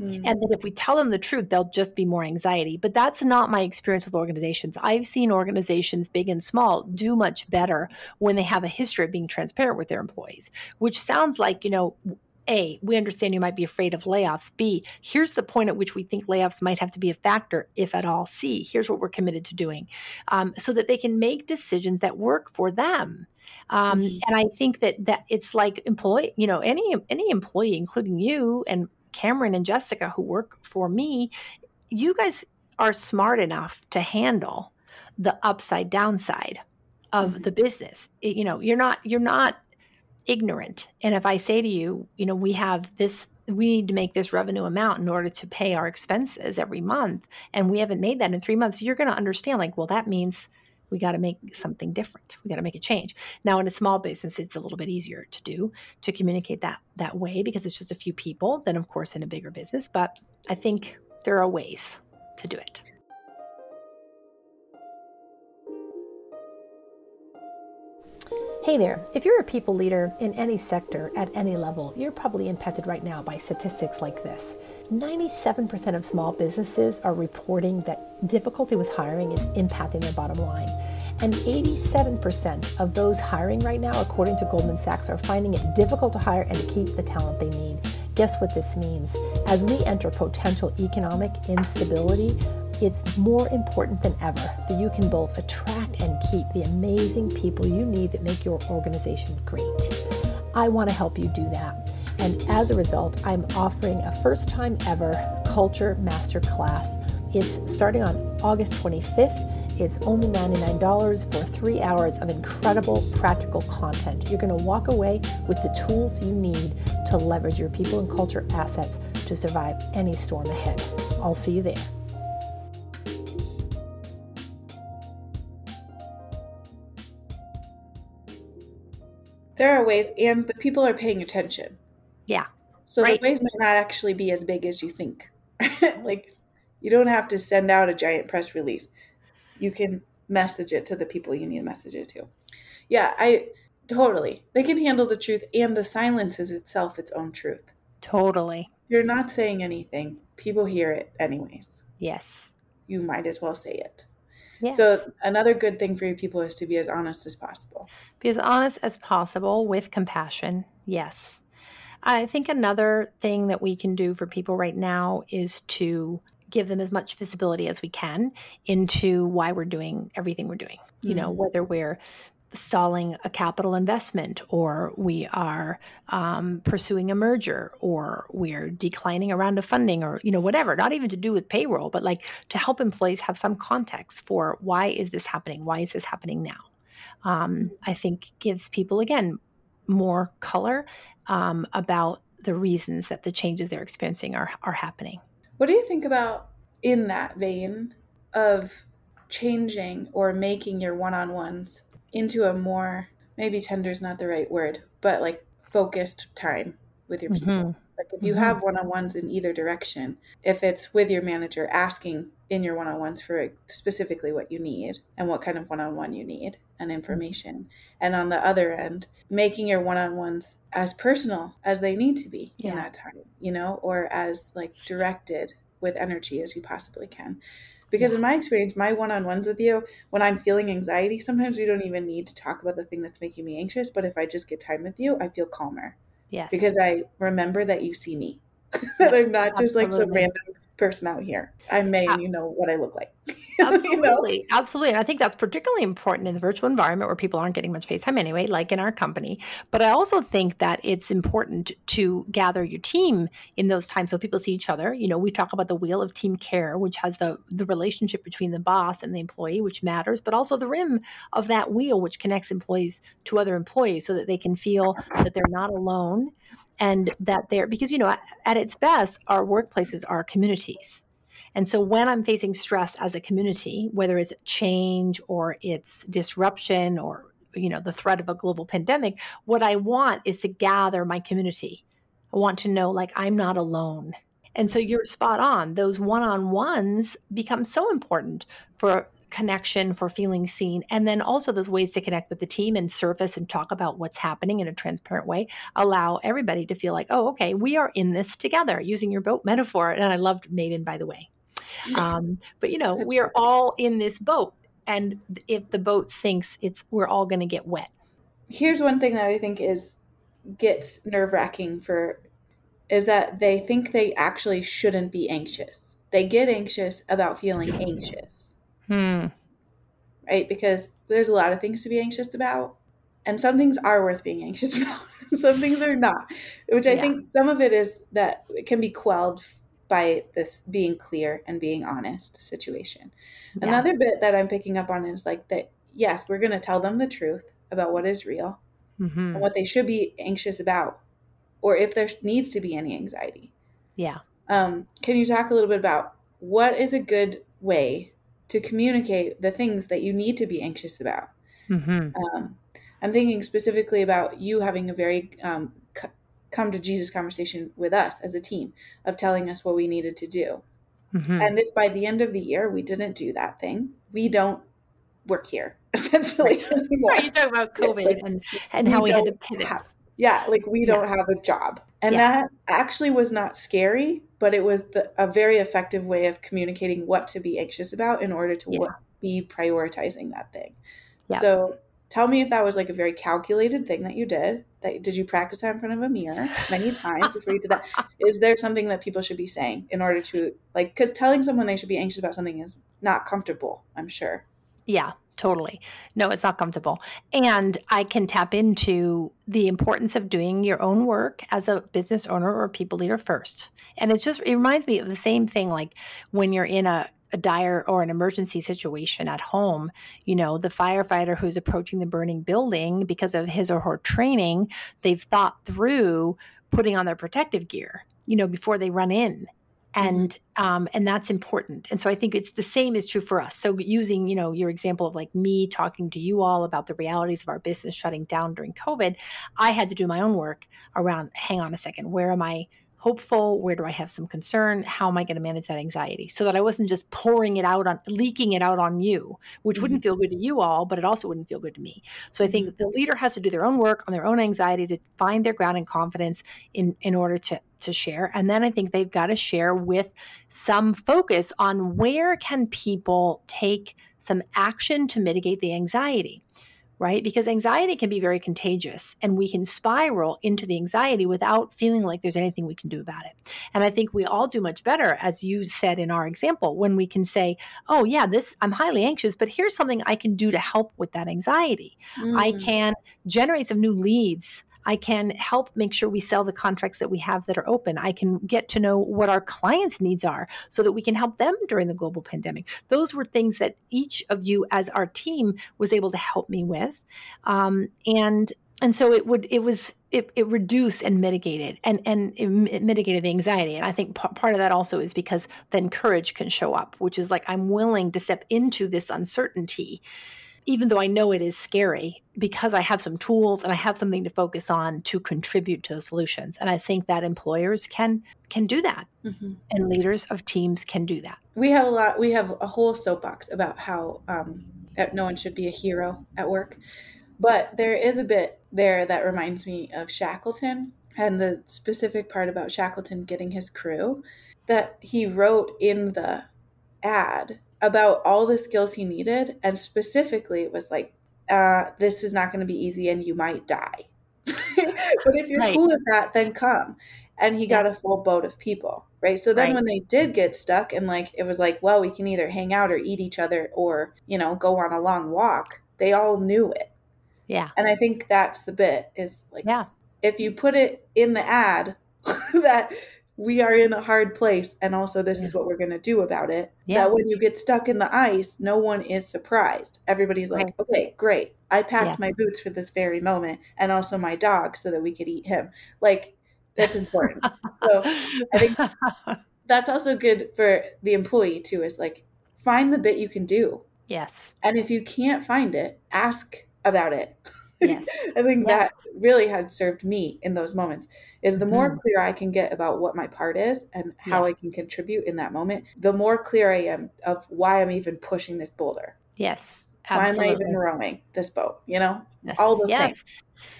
Mm. And that if we tell them the truth, they'll just be more anxiety. But that's not my experience with organizations. I've seen organizations, big and small, do much better when they have a history of being transparent with their employees, which sounds like, you know, a, we understand you might be afraid of layoffs. B, here's the point at which we think layoffs might have to be a factor, if at all. C, here's what we're committed to doing, um, so that they can make decisions that work for them. Um, mm-hmm. And I think that that it's like employee, you know, any any employee, including you and Cameron and Jessica, who work for me, you guys are smart enough to handle the upside downside of mm-hmm. the business. It, you know, you're not you're not ignorant. And if I say to you, you know, we have this, we need to make this revenue amount in order to pay our expenses every month, and we haven't made that in three months, you're going to understand, like, well, that means we got to make something different. We got to make a change. Now, in a small business, it's a little bit easier to do to communicate that that way because it's just a few people than, of course, in a bigger business. But I think there are ways to do it. Hey there, if you're a people leader in any sector at any level, you're probably impacted right now by statistics like this. 97% of small businesses are reporting that difficulty with hiring is impacting their bottom line. And 87% of those hiring right now, according to Goldman Sachs, are finding it difficult to hire and to keep the talent they need. Guess what this means? As we enter potential economic instability, it's more important than ever that you can both attract and keep the amazing people you need that make your organization great. I want to help you do that. And as a result, I'm offering a first time ever Culture Masterclass. It's starting on August 25th. It's only $99 for three hours of incredible practical content. You're going to walk away with the tools you need to leverage your people and culture assets to survive any storm ahead. I'll see you there. There are ways, and the people are paying attention. Yeah. So right. the ways might not actually be as big as you think. [LAUGHS] like, you don't have to send out a giant press release you can message it to the people you need to message it to. Yeah, I totally. They can handle the truth, and the silence is itself its own truth. Totally. You're not saying anything. People hear it anyways. Yes. You might as well say it. Yes. So another good thing for your people is to be as honest as possible. Be as honest as possible with compassion. Yes. I think another thing that we can do for people right now is to give them as much visibility as we can into why we're doing everything we're doing. You mm-hmm. know, whether we're stalling a capital investment or we are um, pursuing a merger or we're declining a round of funding or you know whatever not even to do with payroll but like to help employees have some context for why is this happening why is this happening now um, i think gives people again more color um, about the reasons that the changes they're experiencing are, are happening what do you think about in that vein of changing or making your one on ones into a more, maybe tender is not the right word, but like focused time with your people? Mm-hmm. Like if you mm-hmm. have one on ones in either direction, if it's with your manager asking in your one on ones for specifically what you need and what kind of one on one you need and mm-hmm. information. And on the other end, making your one on ones as personal as they need to be yeah. in that time, you know, or as like directed with energy as you possibly can. Because yeah. in my experience, my one on ones with you, when I'm feeling anxiety, sometimes we don't even need to talk about the thing that's making me anxious. But if I just get time with you, I feel calmer. Yes. Because I remember that you see me, [LAUGHS] that I'm not just like some random person out here. I'm May and you know what I look like. Absolutely. [LAUGHS] you know? Absolutely. And I think that's particularly important in the virtual environment where people aren't getting much face time anyway, like in our company. But I also think that it's important to gather your team in those times so people see each other. You know, we talk about the wheel of team care, which has the the relationship between the boss and the employee, which matters, but also the rim of that wheel, which connects employees to other employees so that they can feel that they're not alone and that they're because you know at, at its best our workplaces are communities and so when i'm facing stress as a community whether it's change or it's disruption or you know the threat of a global pandemic what i want is to gather my community. I want to know like i'm not alone. And so you're spot on. Those one-on-ones become so important for connection for feeling seen and then also those ways to connect with the team and surface and talk about what's happening in a transparent way allow everybody to feel like oh okay we are in this together using your boat metaphor and i loved maiden by the way um, but you know we are all in this boat and if the boat sinks it's we're all going to get wet here's one thing that i think is gets nerve-wracking for is that they think they actually shouldn't be anxious they get anxious about feeling anxious Hmm. Right? Because there's a lot of things to be anxious about. And some things are worth being anxious [LAUGHS] about. some things are not. Which I yeah. think some of it is that it can be quelled by this being clear and being honest situation. Yeah. Another bit that I'm picking up on is like that, yes, we're going to tell them the truth about what is real mm-hmm. and what they should be anxious about, or if there needs to be any anxiety. Yeah. Um, can you talk a little bit about what is a good way to communicate the things that you need to be anxious about. Mm-hmm. Um, I'm thinking specifically about you having a very um, come to Jesus conversation with us as a team of telling us what we needed to do. Mm-hmm. And if by the end of the year we didn't do that thing, we don't work here [LAUGHS] essentially. Right. [LAUGHS] right. You talk about COVID like, and, and how we, we had to pivot. Have, yeah, like we don't yeah. have a job. And yeah. that actually was not scary, but it was the, a very effective way of communicating what to be anxious about in order to yeah. work, be prioritizing that thing. Yeah. So tell me if that was like a very calculated thing that you did. That did you practice that in front of a mirror many times before you did that? [LAUGHS] Is there something that people should be saying in order to like because telling someone they should be anxious about something is not comfortable, I'm sure. Yeah. totally. No, it's not comfortable. And I can tap into the importance of doing your own work as a business owner or people leader first. And it's just, it reminds me of the same thing like when you're in a, a dire or an emergency situation at home, you know, the firefighter who's approaching the burning building because of his or her training, they've thought through putting on their protective gear, you know, before they run in Mm-hmm. and mm-hmm. um, and that's important and so i think it's the same is true for us so using you know your example of like me talking to you all about the realities of our business shutting down during covid i had to do my own work around hang on a second where am i hopeful? Where do I have some concern? How am I going to manage that anxiety so that I wasn't just pouring it out on, leaking it out on you, which mm-hmm. wouldn't feel good to you all, but it also wouldn't feel good to me. So I think mm-hmm. the leader has to do their own work on their own anxiety to find their ground and confidence in, in order to, to share. And then I think they've got to share with some focus on where can people take some action to mitigate the anxiety right? Because anxiety can be very contagious and we can spiral into the anxiety without feeling like there's anything we can do about it. And I think we all do much better, as you said in our example, when we can say, oh, yeah, this, I'm highly anxious, but here's something I can do to help with that anxiety. Mm. I can generate some new leads I can help make sure we sell the contracts that we have that are open. I can get to know what our clients' needs are so that we can help them during the global pandemic. Those were things that each of you, as our team, was able to help me with. Um, and and so it would it was it, it reduced and mitigated and and it mitigated the anxiety and i think p- part of that also is because then courage can show up which is like i'm willing to step into this uncertainty even though I know it is scary, because I have some tools and I have something to focus on to contribute to the solutions. And I think that employers can can do that, mm-hmm. and leaders of teams can do that. We have a lot. We have a whole soapbox about how um, no one should be a hero at work, but there is a bit there that reminds me of Shackleton and the specific part about Shackleton getting his crew that he wrote in the ad about all the skills he needed. And specifically, it was like, uh, this is not going to be easy and you might die. [LAUGHS] but if you're right. cool with that, then come. And he got a full boat of people, right? So then right. when they did get stuck and like, it was like, well, we can either hang out or eat each other or, you know, go on a long walk, they all knew it. Yeah. And I think that's the bit is like, yeah. if you put it in the ad [LAUGHS] that we are in a hard place and also this yeah. is what we're going to do about it yeah. that when you get stuck in the ice no one is surprised everybody's like right. okay great i packed yes. my boots for this very moment and also my dog so that we could eat him like that's important [LAUGHS] so i think that's also good for the employee too is like find the bit you can do yes and if you can't find it ask about it [LAUGHS] Yes. [LAUGHS] I think yes. that really had served me in those moments is the more mm. clear I can get about what my part is and how yeah. I can contribute in that moment, the more clear I am of why I'm even pushing this boulder. Yes. Absolutely. Why am I even rowing this boat? You know? Yes. All the yes. things.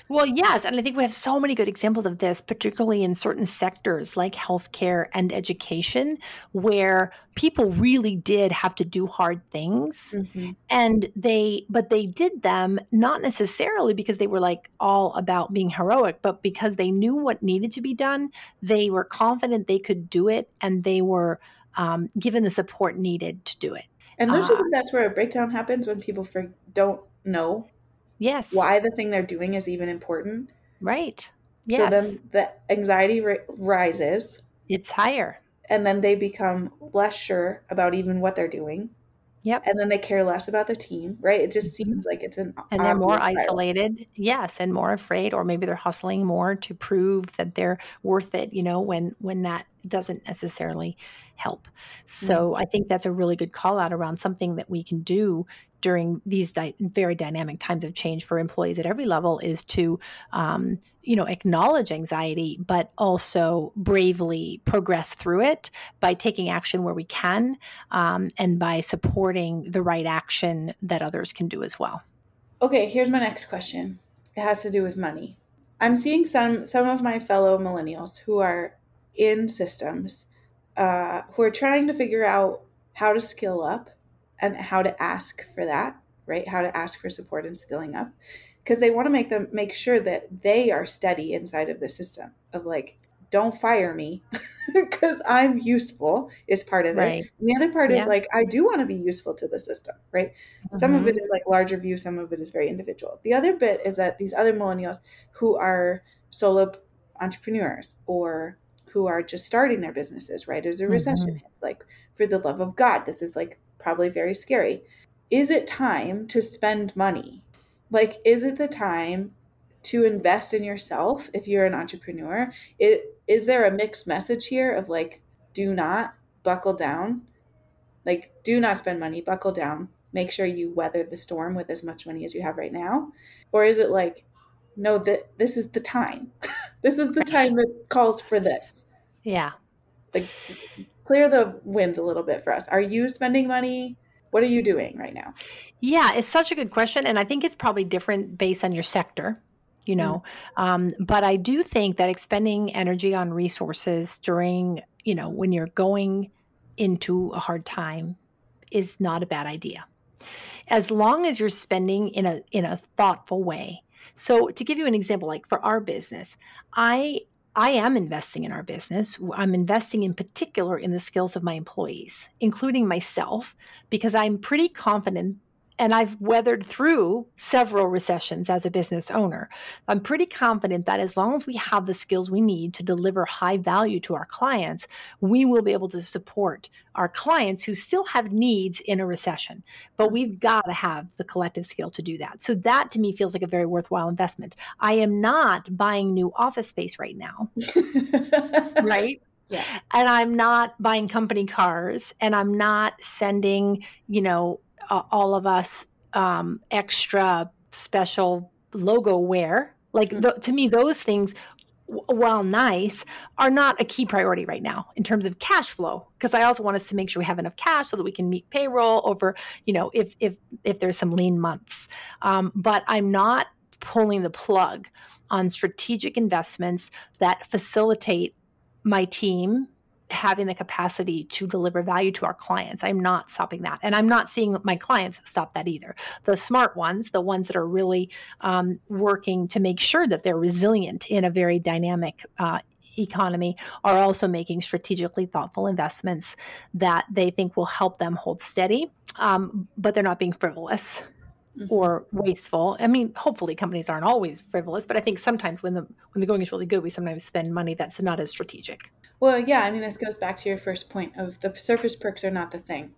Well, yes. And I think we have so many good examples of this, particularly in certain sectors like healthcare and education, where people really did have to do hard things. Mm-hmm. And they, but they did them not necessarily because they were like all about being heroic, but because they knew what needed to be done. They were confident they could do it and they were um, given the support needed to do it. And don't uh, you think that's where a breakdown happens when people for, don't know Yes. Why the thing they're doing is even important. Right. Yes. So then the anxiety rises. It's higher. And then they become less sure about even what they're doing. Yep. And then they care less about the team, right? It just mm-hmm. seems like it's an and they're more isolated, yes, and more afraid, or maybe they're hustling more to prove that they're worth it. You know, when when that doesn't necessarily help. So mm-hmm. I think that's a really good call out around something that we can do during these di- very dynamic times of change for employees at every level is to um, you know acknowledge anxiety but also bravely progress through it by taking action where we can um, and by supporting the right action that others can do as well. Okay here's my next question. It has to do with money. I'm seeing some some of my fellow millennials who are in systems uh, who are trying to figure out how to skill up and how to ask for that, right? How to ask for support and skilling up because they want to make them make sure that they are steady inside of the system of like don't fire me [LAUGHS] because I'm useful is part of right. it. And the other part yeah. is like I do want to be useful to the system, right? Mm-hmm. Some of it mm-hmm. like larger view, some of it is very individual. The other bit is that these other millennials who are solo entrepreneurs or who are just starting their businesses, right? As a recession mm-hmm. like for the love of God, this is like probably very scary. Is it time to spend money? Like, is it the time to invest in yourself if you're an entrepreneur? It, is there a mixed message here of like, do not buckle down? Like, do not spend money, buckle down. Make sure you weather the storm with as much money as you have right now. Or is it like, no, that this is the time. [LAUGHS] this is the time that calls for this. Yeah. Like clear the winds a little bit for us. Are you spending money? What are you doing right now? Yeah, it's such a good question. And I think it's probably different based on your sector you know mm-hmm. um, but i do think that expending energy on resources during you know when you're going into a hard time is not a bad idea as long as you're spending in a in a thoughtful way so to give you an example like for our business i I am investing in our business. I'm investing in particular in the skills of my employees, including myself, because I'm pretty confident and I've weathered through several recessions as a business owner. I'm pretty confident that as long as we have the skills we need to deliver high value to our clients, we will be able to support our clients who still have needs in a recession. But we've got to have the collective skill to do that. So that to me feels like a very worthwhile investment. I am not buying new office space right now. [LAUGHS] right? Yeah. And I'm not buying company cars and I'm not sending, you know, uh, all of us um, extra special logo wear. Like mm-hmm. th- to me, those things, while nice, are not a key priority right now in terms of cash flow. Because I also want us to make sure we have enough cash so that we can meet payroll over, you know, if if if there's some lean months. Um, but I'm not pulling the plug on strategic investments that facilitate my team having the capacity to deliver value to our clients. I'm not stopping that. And I'm not seeing my clients stop that either. The smart ones, the ones that are really um, working to make sure that they're resilient in a very dynamic uh, economy are also making strategically thoughtful investments that they think will help them hold steady, um, but they're not being frivolous mm-hmm. or wasteful. I mean, hopefully companies aren't always frivolous, but I think sometimes when the when the going is really good, we sometimes spend money that's not as strategic. Well, yeah, I mean, this goes back to your first point of the surface perks are not the thing.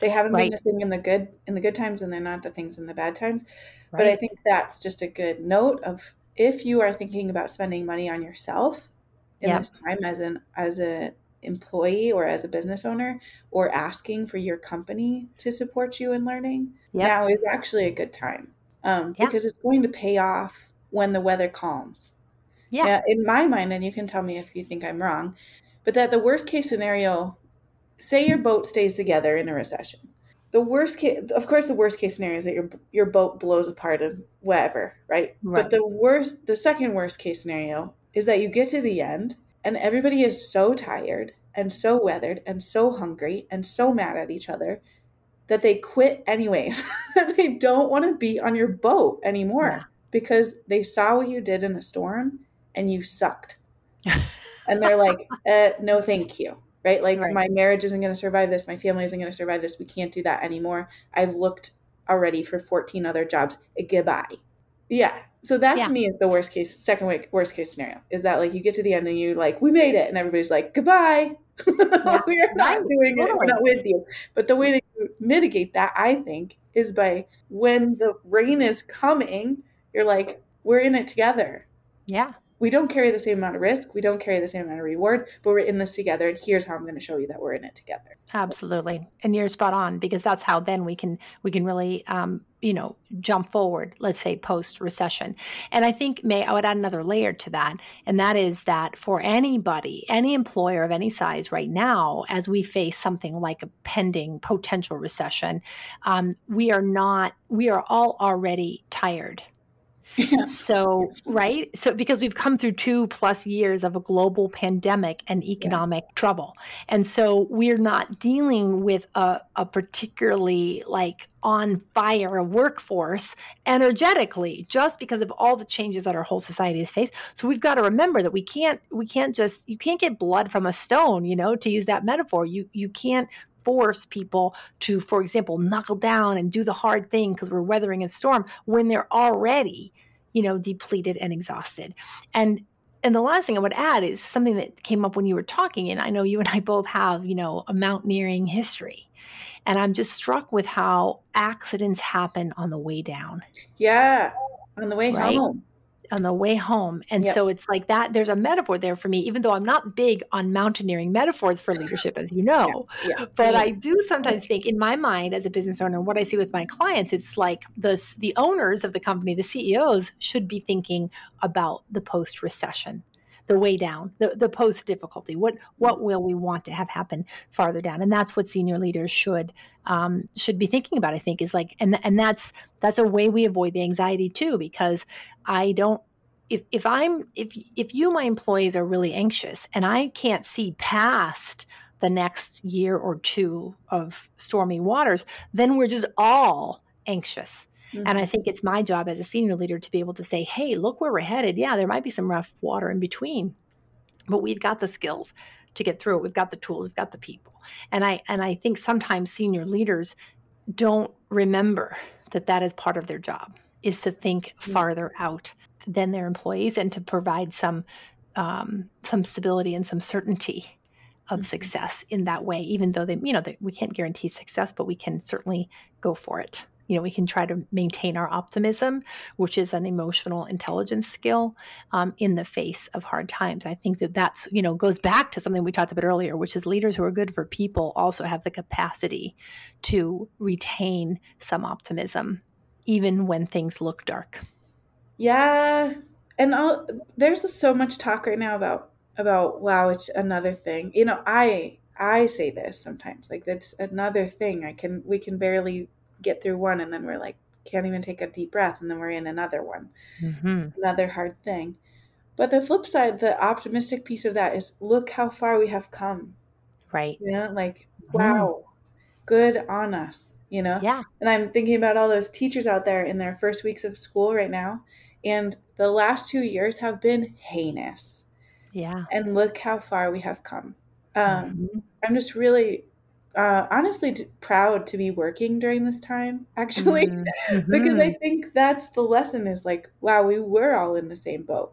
They haven't right. been the thing in the good in the good times, and they're not the things in the bad times. Right. But I think that's just a good note of if you are thinking about spending money on yourself in yep. this time as an as a employee or as a business owner or asking for your company to support you in learning yep. now is actually a good time um, because it's going to pay off when the weather calms yeah. yeah. In my mind, and you can tell me if you think I'm wrong, but that the worst case scenario, say your boat stays together in a recession. The worst case, of course, the worst case scenario is that your your boat blows apart and whatever, right? right? But the worst, the second worst case scenario is that you get to the end and everybody is so tired and so weathered and so hungry and so mad at each other that they quit anyways. [LAUGHS] they don't want to be on your boat anymore yeah. because they saw what you did in a storm and you sucked. [LAUGHS] and they're like, uh, no, thank you. Right? Like, right. my marriage isn't going to survive this. My family isn't going to survive this. We can't do that anymore. I've looked already for 14 other jobs. Goodbye. Yeah. So that yeah. to me is the worst case, second worst case scenario is that like you get to the end and you like, we made it. And everybody's like, goodbye. [LAUGHS] Yeah. we are not doing it. We're not with you. But the way that you mitigate that, I think, is by when the rain is coming, you're like, we're in it together. Yeah we don't carry the same amount of risk we don't carry the same amount of reward but we're in this together and here's how i'm going to show you that we're in it together. Absolutely. And you're spot on because that's how then we can we can really um, you know jump forward let's say post recession and i think may i would add another layer to that and that is that for anybody any employer of any size right now as we face something like a pending potential recession um, we are not we are all already tired Yeah. So, right? So, because we've come through two plus years of a global pandemic and economic yeah. trouble. And so we're not dealing with a, a particularly like on fire workforce energetically just because of all the changes that our whole society has faced so we've got to remember that we can't we can't just you can't get blood from a stone you know to use that metaphor you you can't force people to, for example, knuckle down and do the hard thing because we're weathering a storm when they're already, you know, depleted and exhausted. And and the last thing I would add is something that came up when you were talking, and I know you and I both have, you know, a mountaineering history. And I'm just struck with how accidents happen on the way down. Yeah. On the way right? home on the way home. And yep. so it's like that there's a metaphor there for me, even though I'm not big on mountaineering metaphors for leadership, as you know. Yeah. [LAUGHS] But I do sometimes think in my mind as a business owner, what I see with my clients, it's like the, the owners of the company, the CEOs should be thinking about the post recession the way down, the, the post difficulty. What what will we want to have happen farther down? And that's what senior leaders should um, should be thinking about. I think is like, and and that's that's a way we avoid the anxiety too, because I don't. If, if I'm if if you my employees are really anxious and I can't see past the next year or two of stormy waters, then we're just all anxious Mm-hmm. And I mm-hmm. think it's my job as a senior leader to be able to say, hey, look where we're headed. Yeah, there might be some rough water in between, but we've got the skills to get through it. We've got the tools, we've got the people. And I and I think sometimes senior leaders don't remember that that is part of their job is to think mm-hmm. farther out than their employees and to provide some um, some stability and some certainty of mm-hmm. success in that way even though they you know they, we can't guarantee success but we can certainly go for it you know we can try to maintain our optimism which is an emotional intelligence skill um, in the face of hard times. I think that that's you know goes back to something we talked about earlier which is leaders who are good for people also have the capacity to retain some optimism even when things look dark. Yeah and I'll, there's so much talk right now about about wow it's another thing. You know i i say this sometimes like that's another thing. I can we can barely get through one and then we're like can't even take a deep breath and then we're in another one. Mm-hmm. another hard thing. But the flip side the optimistic piece of that is look how far we have come. Right. You know like mm-hmm. wow good on us you know? Yeah. And i'm thinking about all those teachers out there in their first weeks of school right now and the last two years have been heinous. Yeah. And look how far we have come. Um, mm-hmm. i'm just really uh, honestly t- proud to be working during this time actually. Mm-hmm. [LAUGHS] because i think that's the lesson is like wow we were all in the same boat.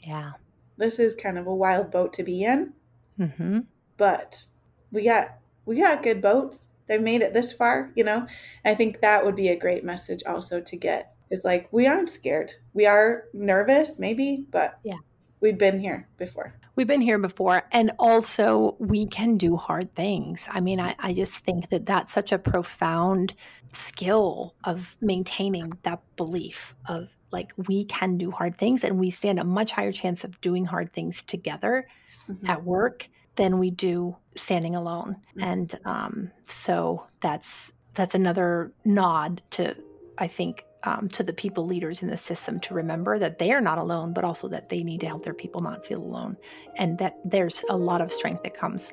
Yeah. This is kind of a wild boat to be in. Mm-hmm. but we got we got good boats. They've made it this far you know? I think that would be a great message also to get is like we aren't scared. We are nervous maybe but yeah. we've been here before We've been here before. And also, we can do hard things. I mean, I, I just think that that's such a profound skill of maintaining that belief of like we can do hard things and we stand a much higher chance of doing hard things together mm-hmm. at work than we do standing alone. Mm-hmm. And um, so that's that's another nod to I think um, to the people leaders in the system to remember that they are not alone, but also that they need to help their people not feel alone. And that there's a lot of strength that comes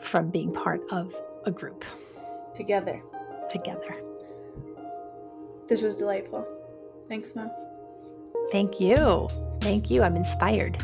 from being part of a group. Together. Together. This was delightful. Thanks, Mom. Thank you. Thank you. I'm inspired.